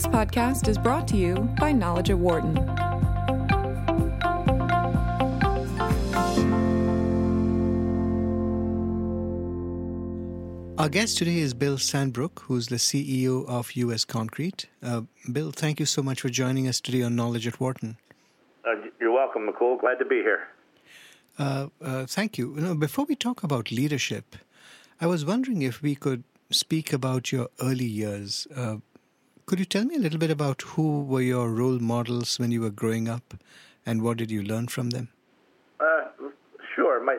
This podcast is brought to you by Knowledge at Wharton. Our guest today is Bill Sandbrook, who's the CEO of US Concrete. Uh, Bill, thank you so much for joining us today on Knowledge at Wharton. Uh, you're welcome, Mukul. Glad to be here. Uh, uh, thank you. you know, before we talk about leadership, I was wondering if we could speak about your early years. Uh, could you tell me a little bit about who were your role models when you were growing up, and what did you learn from them? Uh, sure. My,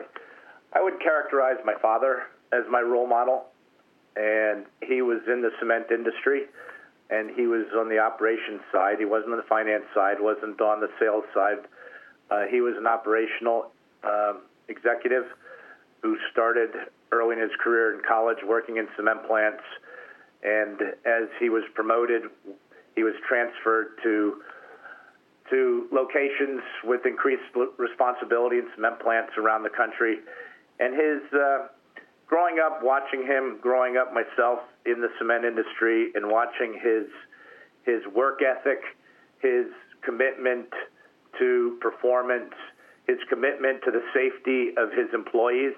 I would characterize my father as my role model, and he was in the cement industry, and he was on the operations side. He wasn't on the finance side. wasn't on the sales side. Uh, he was an operational um, executive who started early in his career in college working in cement plants. And as he was promoted, he was transferred to to locations with increased responsibility in cement plants around the country. And his uh, growing up, watching him, growing up myself in the cement industry, and watching his his work ethic, his commitment to performance, his commitment to the safety of his employees,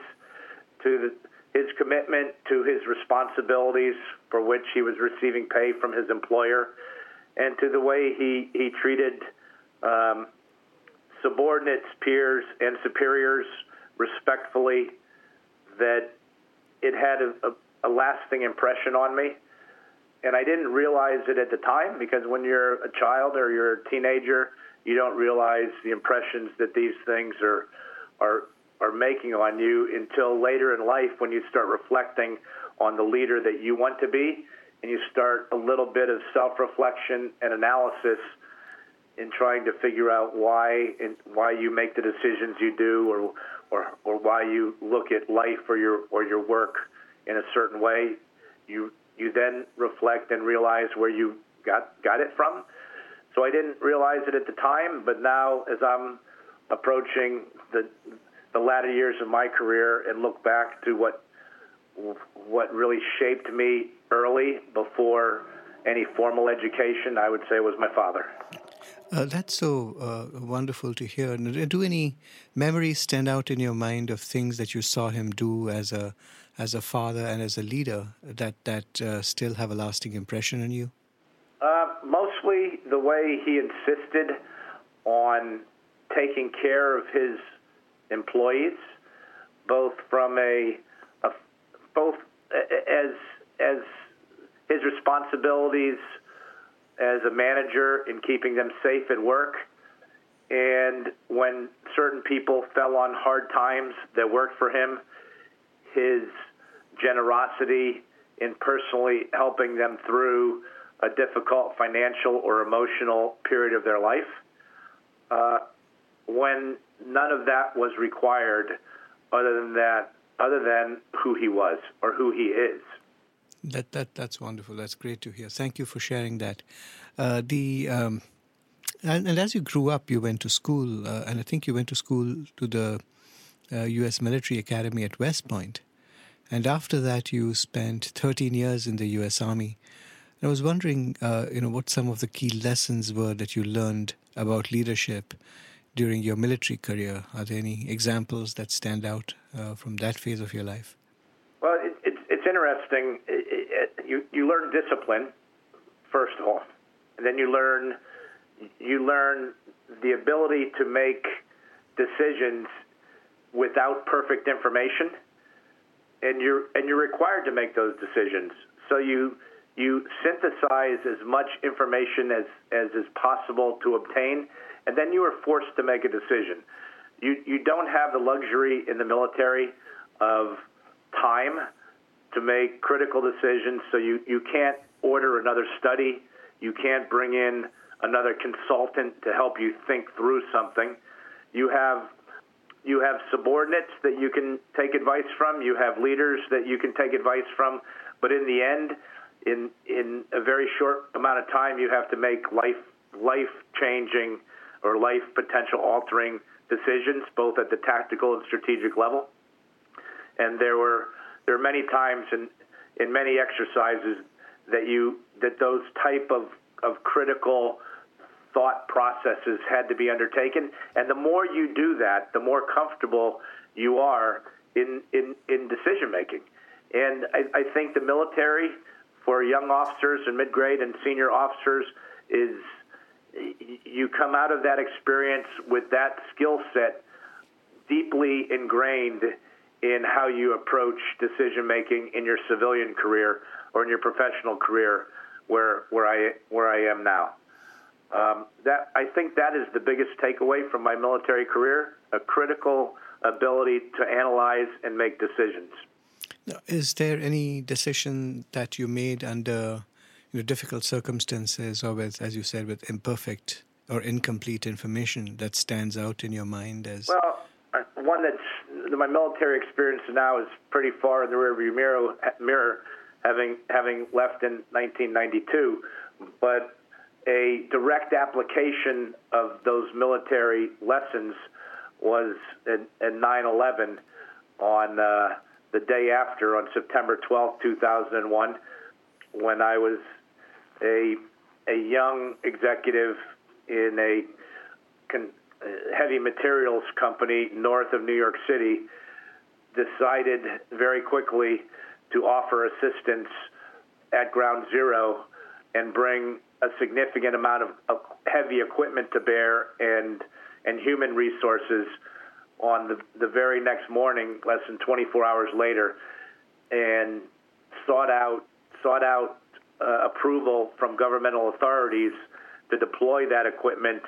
to the, his commitment to his responsibilities for which he was receiving pay from his employer, and to the way he, he treated um, subordinates, peers, and superiors respectfully, that it had a, a, a lasting impression on me. And I didn't realize it at the time because when you're a child or you're a teenager, you don't realize the impressions that these things are are are making on you until later in life when you start reflecting on the leader that you want to be and you start a little bit of self-reflection and analysis in trying to figure out why and why you make the decisions you do or or or why you look at life or your or your work in a certain way. You you then reflect and realize where you got got it from. So I didn't realize it at the time, but now as I'm approaching the the latter years of my career and look back to what what really shaped me early before any formal education, I would say was my father. Uh, that's so uh, wonderful to hear. Do any memories stand out in your mind of things that you saw him do as a as a father and as a leader that that uh, still have a lasting impression on you? Uh, mostly the way he insisted on taking care of his employees, both from a, a both as as his responsibilities as a manager in keeping them safe at work, and when certain people fell on hard times that worked for him, his generosity in personally helping them through a difficult financial or emotional period of their life. Uh, when none of that was required, other than that, other than who he was or who he is. That that that's wonderful. That's great to hear. Thank you for sharing that. Uh, the um, and, and, as you grew up, you went to school, uh, and I think you went to school to the U.S. Uh, Military Academy at West Point. Point, and after that, you spent 13 years in the U.S. Army. and I was wondering, uh, you know, what some of the key lessons were that you learned about leadership during your military career. Are there any examples that stand out uh, from that phase of your life? Well, it, it, it's interesting. It, you you learn discipline first of all, and then you learn you learn the ability to make decisions without perfect information, and you're and you're required to make those decisions. So you you synthesize as much information as, as is possible to obtain, and then you are forced to make a decision. You, you don't have the luxury in the military of time to make critical decisions, so you, you can't order another study. You can't bring in another consultant to help you think through something. You have you have subordinates that you can take advice from. You have leaders that you can take advice from. But in the end, in in a very short amount of time, you have to make life life changing or life potential altering decisions, both at the tactical and strategic level. And there were there are many times in in many exercises that you that those type of of critical thought processes had to be undertaken. And the more you do that, the more comfortable you are in, in, in decision making. And I, I think the military, for young officers and mid grade and senior officers, is you come out of that experience with that skill set deeply ingrained in how you approach decision making in your civilian career or in your professional career where where I where I am now. Um, that I think that is the biggest takeaway from my military career: a critical ability to analyze and make decisions. Now, is there any decision that you made under you know, difficult circumstances, or with, as you said, with imperfect or incomplete information that stands out in your mind as? Well, uh, one that's my military experience now is pretty far in the rearview mirror, mirror having having left in 1992, but a direct application of those military lessons was in, in 9/11 on uh, the day after, on September 12, 2001, when I was a a young executive in a con, uh, heavy materials company north of New York City, decided very quickly to offer assistance at ground zero and bring a significant amount of, of heavy equipment to bear and and human resources on the, the very next morning, less than 24 hours later, and sought out sought out uh, approval from governmental authorities to deploy that equipment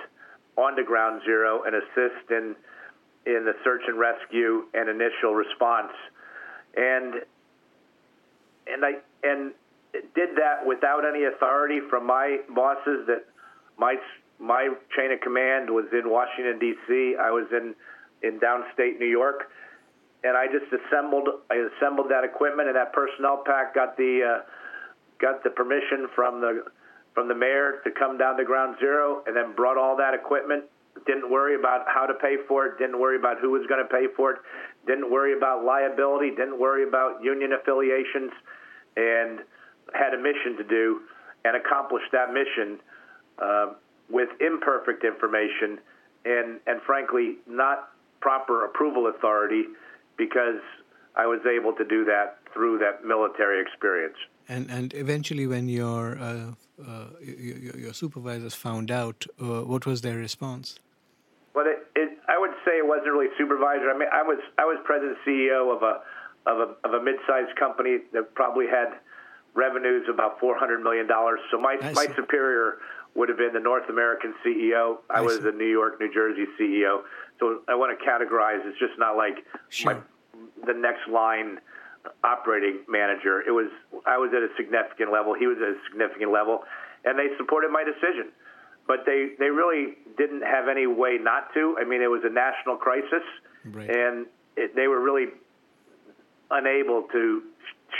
onto ground zero and assist in in the search and rescue and initial response. And and I and did that without any authority from my bosses. That my my chain of command was in Washington D.C. I was in in downstate New York, and I just assembled I assembled that equipment and that personnel pack got the uh, got the permission from the from the mayor to come down to ground zero, and then brought all that equipment. Didn't worry about how to pay for it. Didn't worry about who was going to pay for it. Didn't worry about liability. Didn't worry about union affiliations, and had a mission to do and accomplished that mission uh, with imperfect information and, and frankly, not proper approval authority because I was able to do that through that military experience. And, and eventually, when your, uh, uh, your, your, supervisors found out, uh, what was their response? Well, it, it, I would say it wasn't really supervisor. I mean, I was I was president CEO of a of a of a mid-sized company that probably had revenues of about four hundred million dollars. So my my superior would have been the North American CEO. I, I was see. the New York, New Jersey CEO. So I want to categorize. It's just not like sure. my, the next line operating manager. It was I was at a significant level. He was at a significant level, and they supported my decision. But they they really didn't have any way not to. I mean, it was a national crisis, right. and it, they were really unable to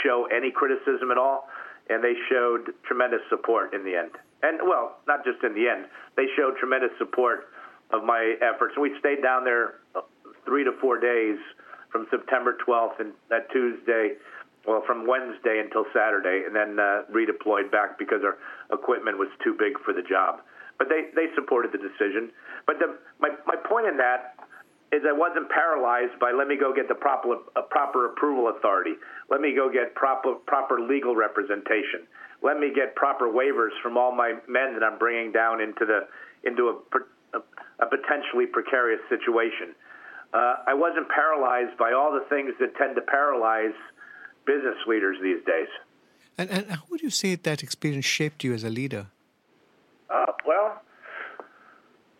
show any criticism at all, and they showed tremendous support in the end. And well, not just in the end, they showed tremendous support of my efforts. And we stayed down there three to four days from September 12th and that Tuesday, well, from Wednesday until Saturday, and then uh, redeployed back because our equipment was too big for the job. But they, they supported the decision. But the, my, my point in that is I wasn't paralyzed by let me go get the proper uh, proper approval authority. Let me go get proper proper legal representation. Let me get proper waivers from all my men that I'm bringing down into the into a, a, a potentially precarious situation. Uh, I wasn't paralyzed by all the things that tend to paralyze business leaders these days. And, and how would you say that experience shaped you as a leader? Uh, well,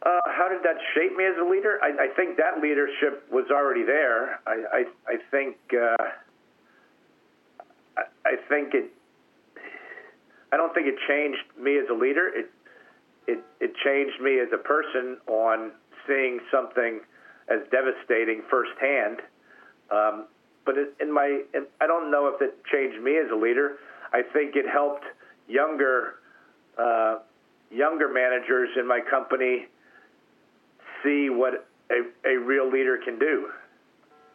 uh, how did that shape me as a leader? I, I think that leadership was already there. I, I, I think uh, I, I think it. I don't think it changed me as a leader. It it it changed me as a person on seeing something as devastating firsthand. Um, but in my, in, I don't know if it changed me as a leader. I think it helped younger uh, younger managers in my company see what a, a real leader can do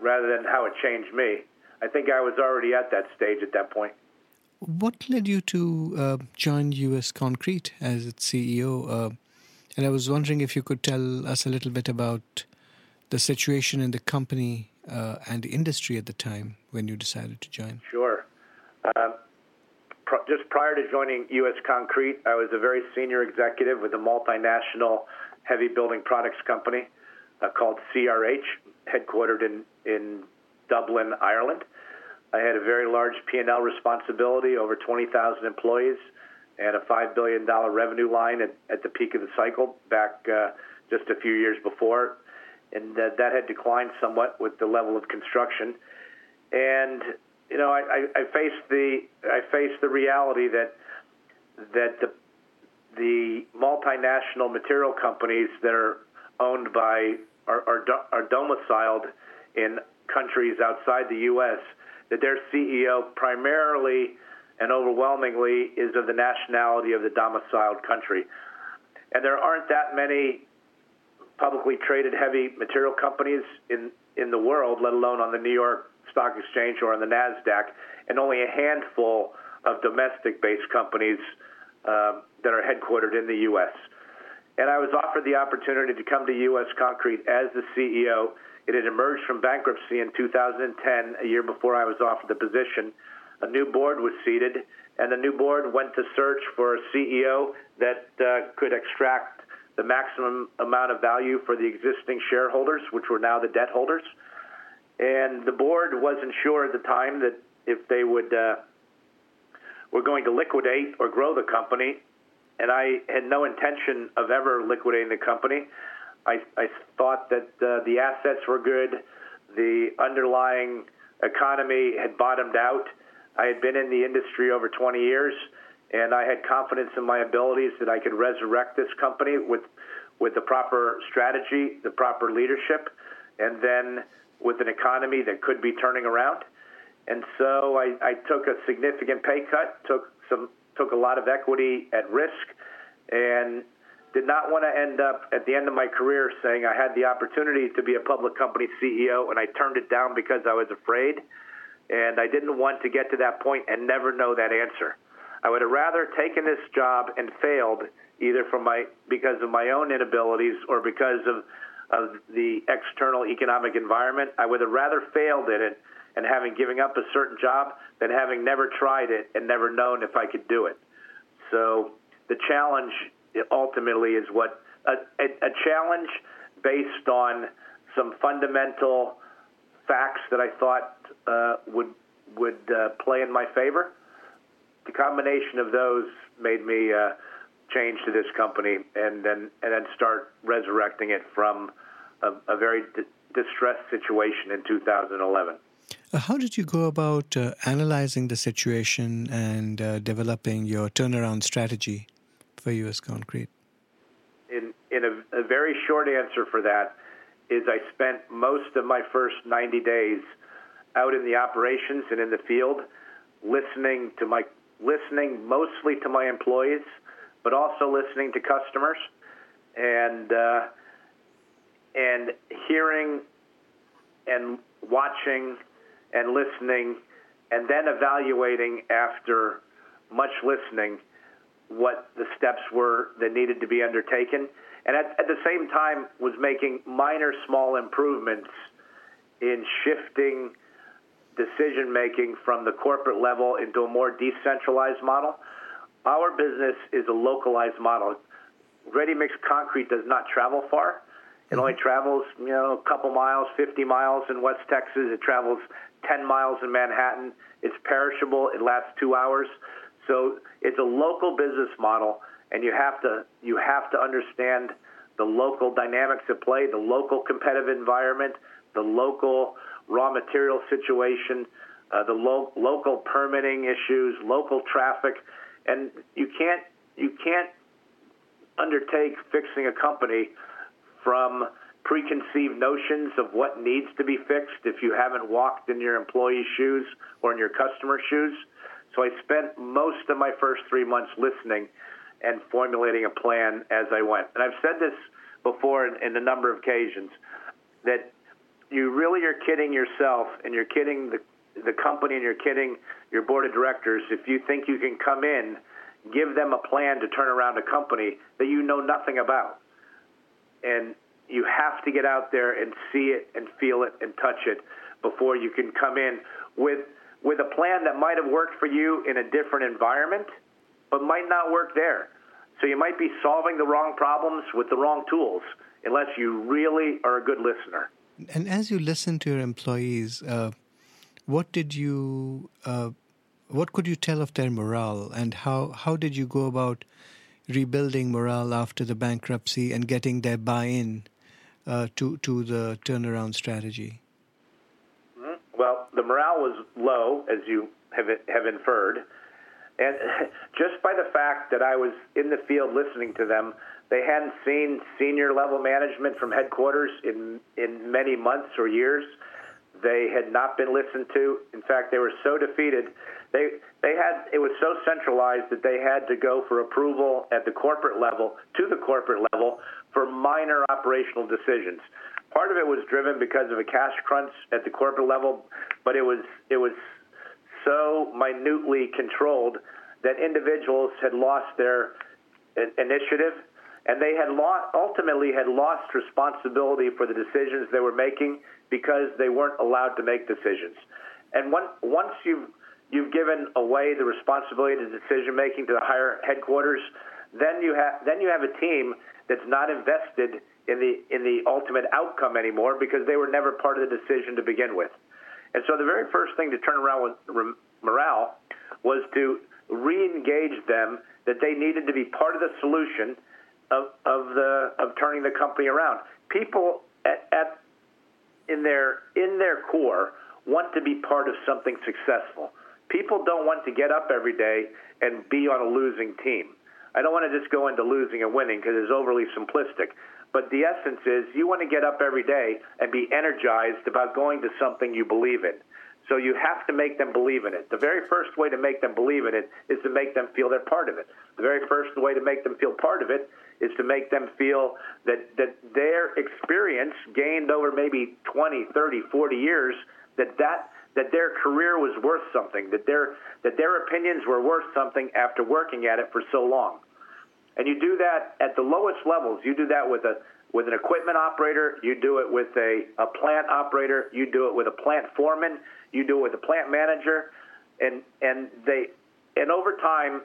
rather than how it changed me. I think I was already at that stage at that point. what led you to uh, join U.S. Concrete as its CEO? Uh, and I was wondering if you could tell us a little bit about the situation in the company uh, and the industry at the time when you decided to join. Sure. Uh, pr- just prior to joining U.S. Concrete, I was a very senior executive with a multinational heavy building products company uh, called CRH, headquartered in, in Dublin, Ireland. I had a very large P&L responsibility, over 20,000 employees, and a $5 billion revenue line at, at the peak of the cycle back uh, just a few years before. And uh, that had declined somewhat with the level of construction. And, you know, I, I, I faced the I faced the reality that that the the multinational material companies that are owned by are, are, are domiciled in countries outside the U.S. that their CEO primarily and overwhelmingly is of the nationality of the domiciled country. And there aren't that many publicly traded heavy material companies in, in the world, let alone on the New York Stock Exchange or on the NASDAQ, and only a handful of domestic based companies uh, that are headquartered in the U.S. And I was offered the opportunity to come to U.S. Concrete as the CEO. It had emerged from bankruptcy in 2010, a year before I was offered the position. A new board was seated, and the new board went to search for a CEO that uh, could extract the maximum amount of value for the existing shareholders, which were now the debt holders. And the board wasn't sure at the time that if they would uh, were going to liquidate or grow the company, and I had no intention of ever liquidating the company. I, I thought that uh, the assets were good, the underlying economy had bottomed out. I had been in the industry over 20 years, and I had confidence in my abilities that I could resurrect this company with with the proper strategy, the proper leadership, and then with an economy that could be turning around. And so I, I took a significant pay cut, took some took a lot of equity at risk, and did not want to end up at the end of my career saying I had the opportunity to be a public company CEO and I turned it down because I was afraid. And I didn't want to get to that point and never know that answer. I would have rather taken this job and failed either from my because of my own inabilities or because of of the external economic environment. I would have rather failed in it and having given up a certain job than having never tried it and never known if I could do it. So the challenge ultimately is what a, a, a challenge based on some fundamental facts that I thought uh, would would uh, play in my favor. The combination of those made me uh, change to this company and then and then start resurrecting it from a, a very d- distressed situation in 2011. Uh, how did you go about uh, analyzing the situation and uh, developing your turnaround strategy for U.S. Concrete? In, in a, a, very short answer for that is I spent most of my first 90 days out in the operations and in the field, listening to my listening mostly to my employees, but also listening to customers, and uh, and hearing and watching and listening, and then evaluating after much listening what the steps were that needed to be undertaken. And at, at the same time, was making minor, small improvements in shifting decision making from the corporate level into a more decentralized model. Our business is a localized model. Ready mix concrete does not travel far. It only mm-hmm. travels, you know, a couple miles, 50 miles in West Texas. It travels 10 miles in Manhattan. It's perishable. It lasts two hours. So it's a local business model, and you have to you have to understand the local dynamics at play, the local competitive environment, the local raw material situation, uh, the lo- local permitting issues, local traffic, and you can't you can't undertake fixing a company from preconceived notions of what needs to be fixed if you haven't walked in your employee's shoes or in your customer's shoes. So I spent most of my first three months listening and formulating a plan as I went. And I've said this before in, in a number of occasions that you really are kidding yourself and you're kidding the, the company and you're kidding your board of directors if you think you can come in, give them a plan to turn around a company that you know nothing about. And you have to get out there and see it and feel it and touch it before you can come in with with a plan that might have worked for you in a different environment, but might not work there. So you might be solving the wrong problems with the wrong tools unless you really are a good listener. And as you listen to your employees, uh, what did you, uh, what could you tell of their morale, and how how did you go about rebuilding morale after the bankruptcy and getting their buy-in uh, to to the turnaround strategy? Mm-hmm. Well, the morale was low, as you have have inferred, and just by the fact that I was in the field listening to them they hadn't seen senior level management from headquarters in in many months or years. They had not been listened to. In fact, they were so defeated. They they had it was so centralized that they had to go for approval at the corporate level to the corporate level for minor operational decisions. Part of it was driven because of a cash crunch at the corporate level, but it was it was so minutely controlled that individuals had lost their initiative and they had lost, ultimately had lost responsibility for the decisions they were making because they weren't allowed to make decisions. And one, once you've you've given away the responsibility to decision making to the higher headquarters, then you have then you have a team that's not invested in the in the ultimate outcome anymore because they were never part of the decision to begin with. And so the very first thing to turn around with morale was to re-engage them that they needed to be part of the solution of, of the of turning the company around. People at, at in their in their core want to be part of something successful. People don't want to get up every day and be on a losing team. I don't want to just go into losing and winning because it's overly simplistic. But the essence is you want to get up every day and be energized about going to something you believe in. So you have to make them believe in it. The very first way to make them believe in it is to make them feel they're part of it. The very first way to make them feel part of it is to make them feel that, that their experience gained over maybe 20, 30, 40 years, that, that, that their career was worth something, that their, that their opinions were worth something after working at it for so long. And you do that at the lowest levels. You do that with a with an equipment operator, you do it with a, a plant operator, you do it with a plant foreman, you do it with a plant manager, and and they and over time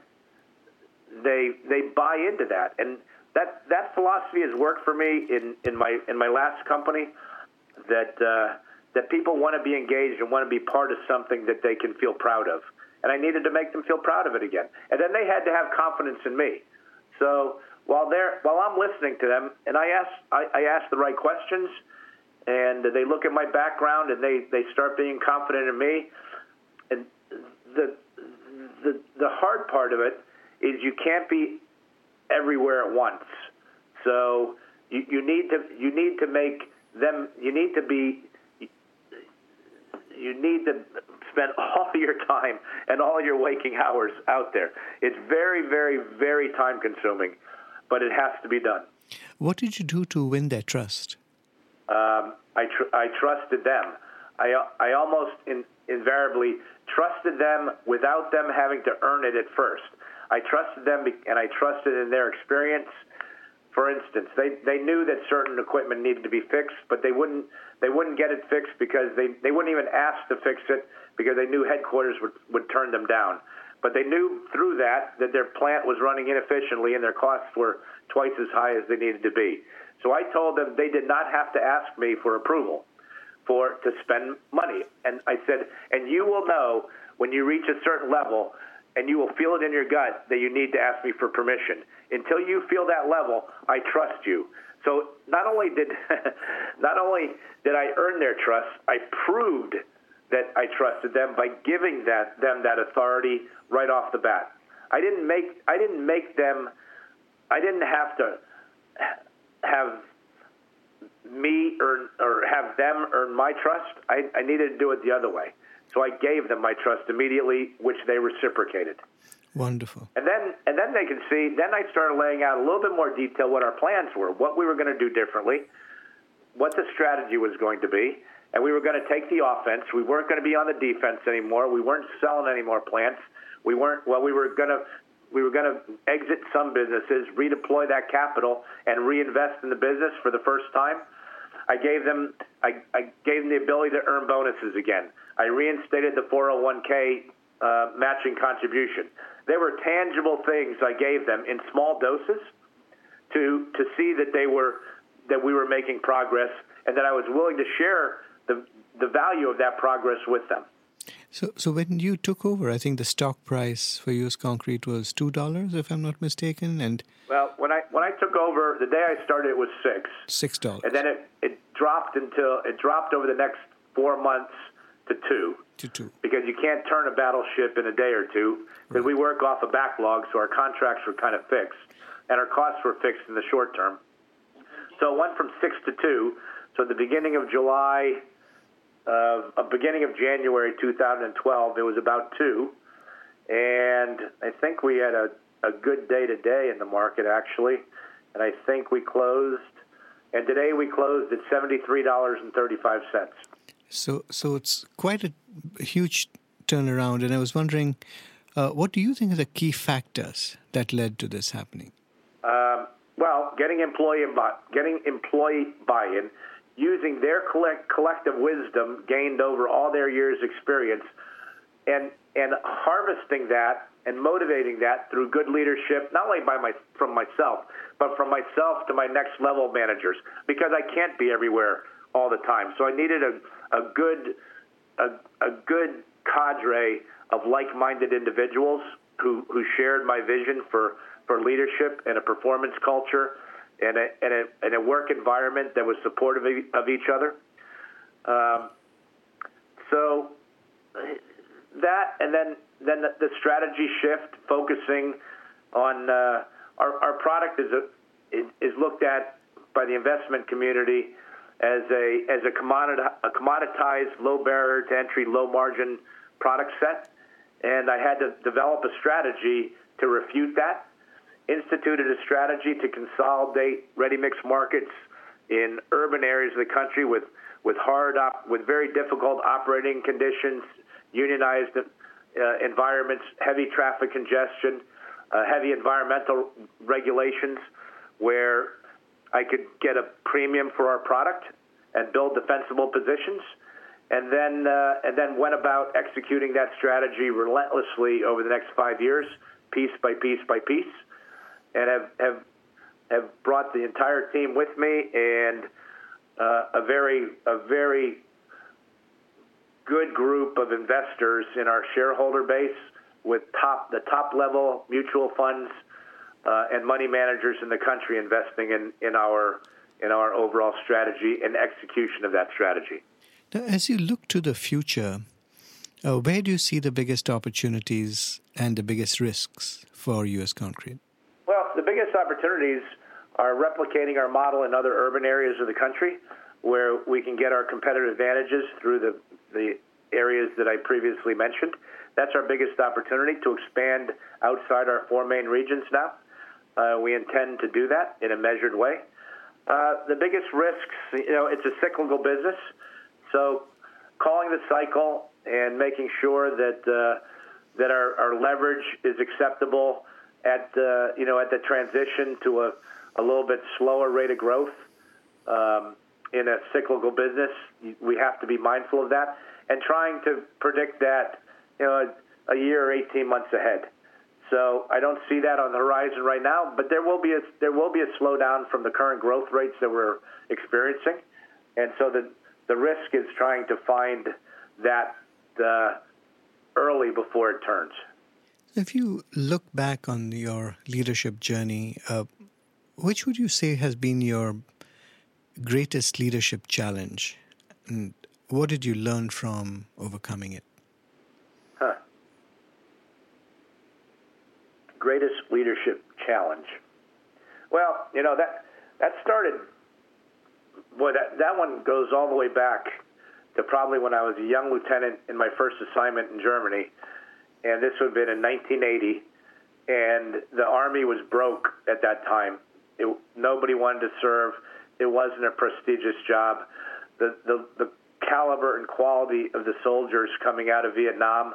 they they buy into that. And that that philosophy has worked for me in, in my in my last company. That uh, that people want to be engaged and want to be part of something that they can feel proud of. And I needed to make them feel proud of it again. And then they had to have confidence in me. So while they're while I'm listening to them, and I ask I, I ask the right questions, and they look at my background and they they start being confident in me. And the the the hard part of it is you can't be everywhere at once. So you, you need to you need to make them you need to be you need to spend all your time and all your waking hours out there. It's very, very, very time consuming, but it has to be done. What did you do to win their trust? Um, I, tr- I trusted them. I, I almost in, invariably trusted them without them having to earn it at first. I trusted them and I trusted in their experience. For instance, they, they knew that certain equipment needed to be fixed, but they wouldn't they wouldn't get it fixed because they, they wouldn't even ask to fix it because they knew headquarters would, would turn them down. But they knew through that that their plant was running inefficiently and their costs were twice as high as they needed to be. So I told them they did not have to ask me for approval for to spend money. And I said, and you will know when you reach a certain level and you will feel it in your gut that you need to ask me for permission. Until you feel that level, I trust you. So not only did not only did I earn their trust, I proved that I trusted them by giving that them that authority right off the bat. I didn't make I didn't make them I didn't have to have me earn or have them earn my trust. I, I needed to do it the other way. So I gave them my trust immediately, which they reciprocated. Wonderful. And then and then they can see. Then I started laying out a little bit more detail what our plans were, what we were going to do differently, what the strategy was going to be, and we were going to take the offense. We weren't going to be on the defense anymore. We weren't selling any more plants. We weren't. Well, we were going to. We were going to exit some businesses, redeploy that capital, and reinvest in the business for the first time. I gave them. I, I gave them the ability to earn bonuses again. I reinstated the 401k uh, matching contribution. There were tangible things I gave them in small doses to to see that they were that we were making progress and that I was willing to share the the value of that progress with them. So, so when you took over, I think the stock price for U.S. Concrete was two dollars, if I'm not mistaken. And well, when I when I took over, the day I started, it was six. Six dollars. And then it it dropped until it dropped over the next four months to two. To two. Because you can't turn a battleship in a day or two. Because right. we work off a backlog, so our contracts were kind of fixed, and our costs were fixed in the short term. So it went from six to two. So at the beginning of July, uh, a beginning of January 2012, it was about two, and I think we had a, a good day today in the market actually, and I think we closed, and today we closed at seventy three dollars and thirty five cents. So, so it's quite a huge turnaround, and I was wondering, uh, what do you think are the key factors that led to this happening? Um, well, getting employee getting employee buy-in, using their collect, collective wisdom gained over all their years' experience, and and harvesting that and motivating that through good leadership, not only by my from myself, but from myself to my next level managers, because I can't be everywhere all the time. So I needed a a good a, a good cadre of like-minded individuals who who shared my vision for for leadership and a performance culture and a and a, and a work environment that was supportive of each other. Um, so that and then then the, the strategy shift, focusing on uh, our our product is a, is looked at by the investment community as a as a, commoditized, low barrier to entry, low margin product set, and I had to develop a strategy to refute that. Instituted a strategy to consolidate ready mix markets in urban areas of the country with with hard with very difficult operating conditions, unionized uh, environments, heavy traffic congestion, uh, heavy environmental regulations, where I could get a premium for our product and build defensible positions, and then uh, and then went about executing that strategy relentlessly over the next five years, piece by piece by piece, and have have have brought the entire team with me and uh, a very a very good group of investors in our shareholder base with top the top level mutual funds and money managers in the country investing in, in our in our overall strategy and execution of that strategy. Now, as you look to the future, uh, where do you see the biggest opportunities and the biggest risks for U.S. Concrete? Well, the biggest opportunities are replicating our model in other urban areas of the country where we can get our competitive advantages through the, the areas that I previously mentioned. That's our biggest opportunity to expand outside our four main regions now. Uh, we intend to do that in a measured way. Uh, the biggest risks, you know, it's a cyclical business, so calling the cycle and making sure that uh, that our, leverage is acceptable at the you know at the transition to a, a little bit slower rate of growth um, in a cyclical business. We have to be mindful of that and trying to predict that you know a year or 18 months ahead. So I don't see that on the horizon right now, but there will be a there will be a slowdown from the current growth rates that we're experiencing, and so the the risk is trying to find that uh, early before it turns. If you look back on your leadership journey, uh, which would you say has been your greatest leadership challenge, and what did you learn from overcoming it? Greatest leadership challenge? Well, you know that that started. Boy, that that one goes all the way back to probably when I was a young lieutenant in my first assignment in Germany, and this would have been in 1980, and the army was broke at that time. It, nobody wanted to serve. It wasn't a prestigious job. The the the caliber and quality of the soldiers coming out of Vietnam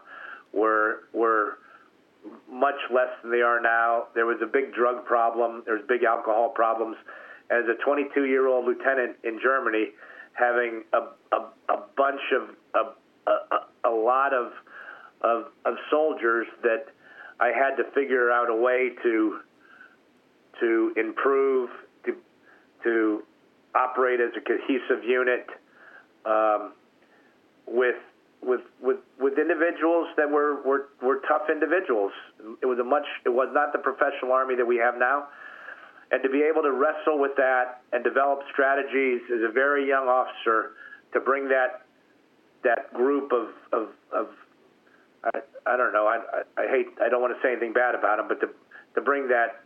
were were much less than they are now. There was a big drug problem. There was big alcohol problems. As a 22 year old lieutenant in Germany, having a, a, a bunch of a, a, a lot of, of of soldiers that I had to figure out a way to to improve to to operate as a cohesive unit um, with with with with individuals that were, were were tough individuals. It was a much it was not the professional army that we have now. And to be able to wrestle with that and develop strategies as a very young officer to bring that that group of of, of I, I don't know I, I, hate I don't want to say anything bad about them, but to to bring that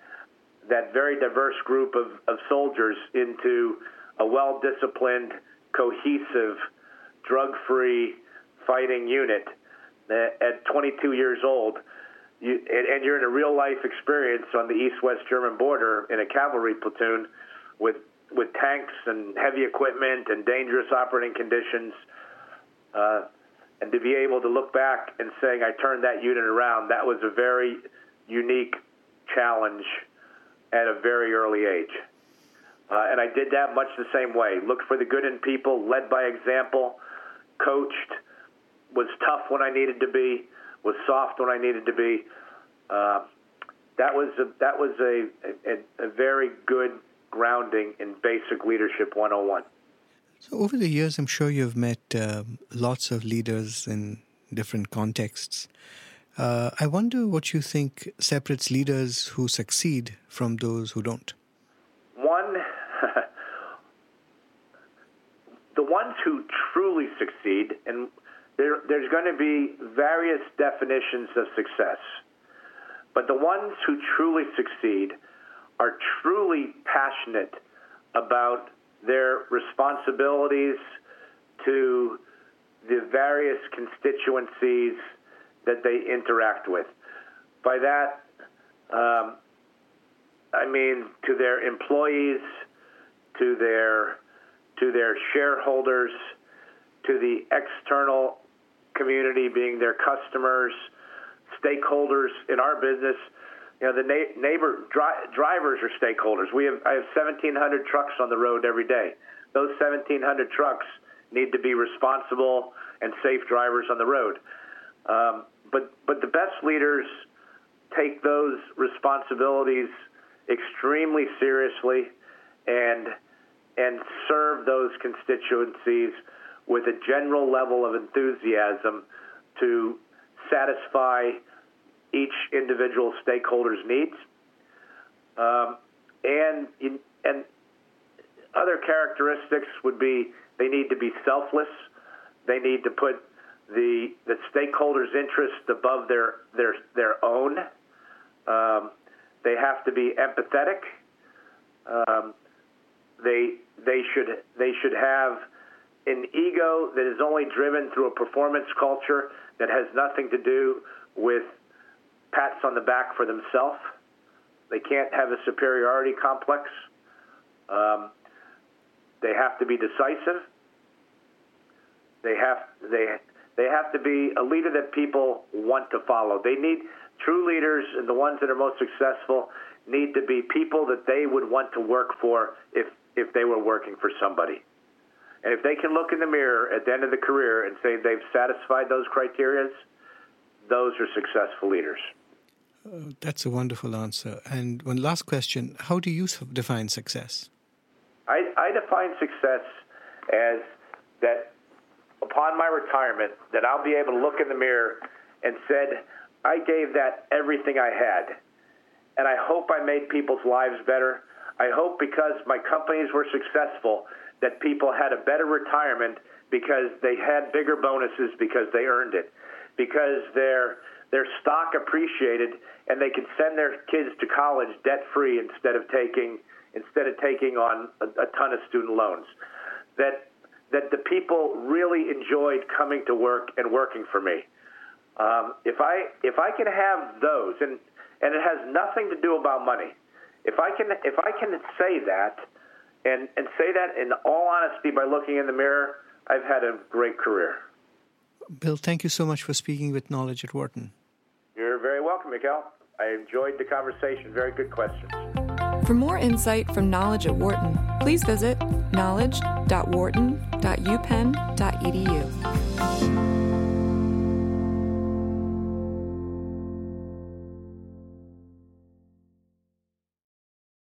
that very diverse group of, of soldiers into a well disciplined, cohesive, drug free fighting unit at 22 years old. You, and, you're in a real life experience on the east west German border in a cavalry platoon with, with tanks and heavy equipment and dangerous operating conditions. Uh, and to be able to look back and saying, I turned that unit around, that was a very unique challenge at a very early age. Uh, and I did that much the same way. Looked for the good in people, led by example, coached, was tough when I needed to be, was soft when I needed to be. Uh, that was a, that was a, a, a very good grounding in basic leadership 101. So over the years, I'm sure you've met uh, lots of leaders in different contexts. Uh, I wonder what you think separates leaders who succeed from those who don't. One, the ones who truly succeed, and there, there's going to be various definitions of success, but the ones who truly succeed are truly passionate about their responsibilities to the various constituencies that they interact with. By that, um, I mean to their employees, to their to their shareholders, to the external community being their customers, stakeholders in our business. You know, the na- neighbor dri- drivers are stakeholders. We have I have 1,700 trucks on the road every day. Those 1,700 trucks need to be responsible and safe drivers on the road. Um, but but the best leaders take those responsibilities extremely seriously and and serve those constituencies with a general level of enthusiasm to satisfy each individual stakeholder's needs. Um, and and other characteristics would be they need to be selfless. They need to put the the stakeholders' interest above their their their own. Um, they have to be empathetic. Um, they they should they should have an ego that is only driven through a performance culture that has nothing to do with pats on the back for themselves. They can't have a superiority complex. Um, they have to be decisive. They have they they have to be a leader that people want to follow. They need true leaders, and the ones that are most successful need to be people that they would want to work for if if they were working for somebody. And if they can look in the mirror at the end of the career and say they've satisfied those criteria, those are successful leaders. Uh, that's a wonderful answer. And one last question How do you define success? I, I define success as that upon my retirement that I'll be able to look in the mirror and said, I gave that everything I had. And I hope I made people's lives better. I hope because my companies were successful that people had a better retirement because they had bigger bonuses because they earned it. Because their their stock appreciated and they could send their kids to college debt free instead of taking instead of taking on a, a ton of student loans. That that the people really enjoyed coming to work and working for me. Um, if I if I can have those, and and it has nothing to do about money. If I can if I can say that, and and say that in all honesty by looking in the mirror I've had a great career. Bill, thank you so much for speaking with Knowledge at Wharton. You're very welcome, Miguel. I enjoyed the conversation. Very good questions. For more insight from Knowledge at Wharton, please visit knowledge.wharton.upenn.edu.